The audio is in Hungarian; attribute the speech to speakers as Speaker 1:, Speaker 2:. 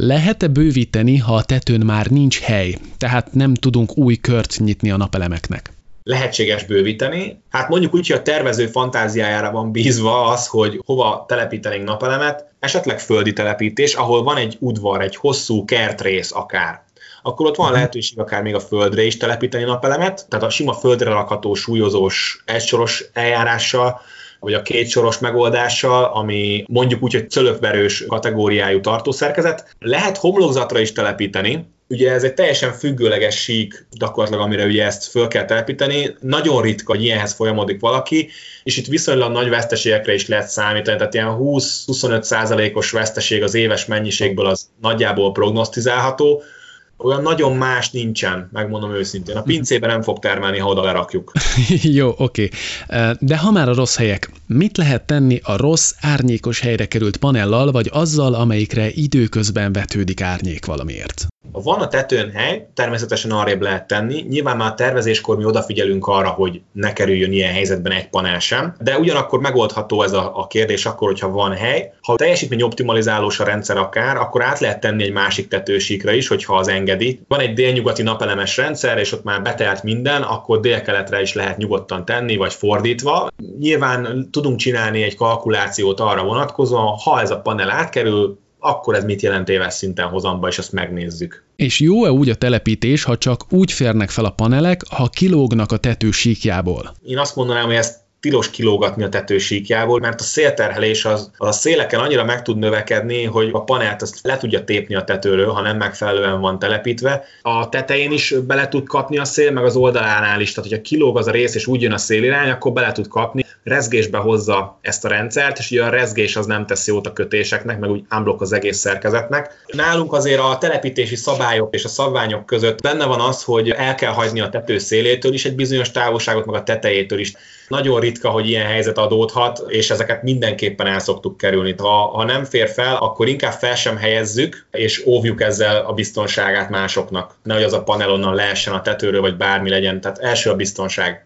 Speaker 1: Lehet-e bővíteni, ha a tetőn már nincs hely, tehát nem tudunk új kört nyitni a napelemeknek?
Speaker 2: lehetséges bővíteni. Hát mondjuk úgy, hogy a tervező fantáziájára van bízva az, hogy hova telepítenénk napelemet, esetleg földi telepítés, ahol van egy udvar, egy hosszú kertrész akár akkor ott van mhm. lehetőség akár még a földre is telepíteni napelemet, tehát a sima földre lakható súlyozós egysoros eljárással, vagy a kétsoros megoldással, ami mondjuk úgy, hogy cölöpverős kategóriájú tartószerkezet. Lehet homlokzatra is telepíteni, ugye ez egy teljesen függőleges sík gyakorlatilag, amire ugye ezt föl kell telepíteni. Nagyon ritka, hogy ilyenhez folyamodik valaki, és itt viszonylag nagy veszteségekre is lehet számítani, tehát ilyen 20-25 százalékos veszteség az éves mennyiségből az nagyjából prognosztizálható, olyan nagyon más nincsen, megmondom őszintén. A pincében nem fog termelni, ha oda lerakjuk.
Speaker 1: Jó, oké. Okay. De ha már a rossz helyek, mit lehet tenni a rossz, árnyékos helyre került panellal, vagy azzal, amelyikre időközben vetődik árnyék valamiért?
Speaker 2: Ha van a tetőn hely, természetesen arrébb lehet tenni. Nyilván már a tervezéskor mi odafigyelünk arra, hogy ne kerüljön ilyen helyzetben egy panel sem, de ugyanakkor megoldható ez a, a kérdés akkor, hogyha van hely. Ha teljesítmény optimalizálós a rendszer akár, akkor át lehet tenni egy másik tetősíkra is, hogyha az engedi. Van egy délnyugati napelemes rendszer, és ott már betelt minden, akkor délkeletre is lehet nyugodtan tenni, vagy fordítva. Nyilván tudunk csinálni egy kalkulációt arra vonatkozóan, ha ez a panel átkerül, akkor ez mit jelent éves szinten hozamba, és ezt megnézzük.
Speaker 1: És jó-e úgy a telepítés, ha csak úgy férnek fel a panelek, ha kilógnak a tető síkjából?
Speaker 2: Én azt mondanám, hogy ezt tilos kilógatni a tetősíkjából, mert a szélterhelés az, az a széleken annyira meg tud növekedni, hogy a panelt azt le tudja tépni a tetőről, ha nem megfelelően van telepítve. A tetején is bele tud kapni a szél, meg az oldalánál is, tehát hogyha kilóg az a rész és úgy jön a szélirány, akkor bele tud kapni, rezgésbe hozza ezt a rendszert, és ugye a rezgés az nem tesz jót a kötéseknek, meg úgy unblock az egész szerkezetnek. Nálunk azért a telepítési szabályok és a szabványok között benne van az, hogy el kell hagyni a tető szélétől is egy bizonyos távolságot, meg a tetejétől is. Nagyon ritka, hogy ilyen helyzet adódhat, és ezeket mindenképpen el szoktuk kerülni. Ha, ha nem fér fel, akkor inkább fel sem helyezzük, és óvjuk ezzel a biztonságát másoknak. Nehogy az a panel onnan leessen a tetőről, vagy bármi legyen. Tehát első a biztonság.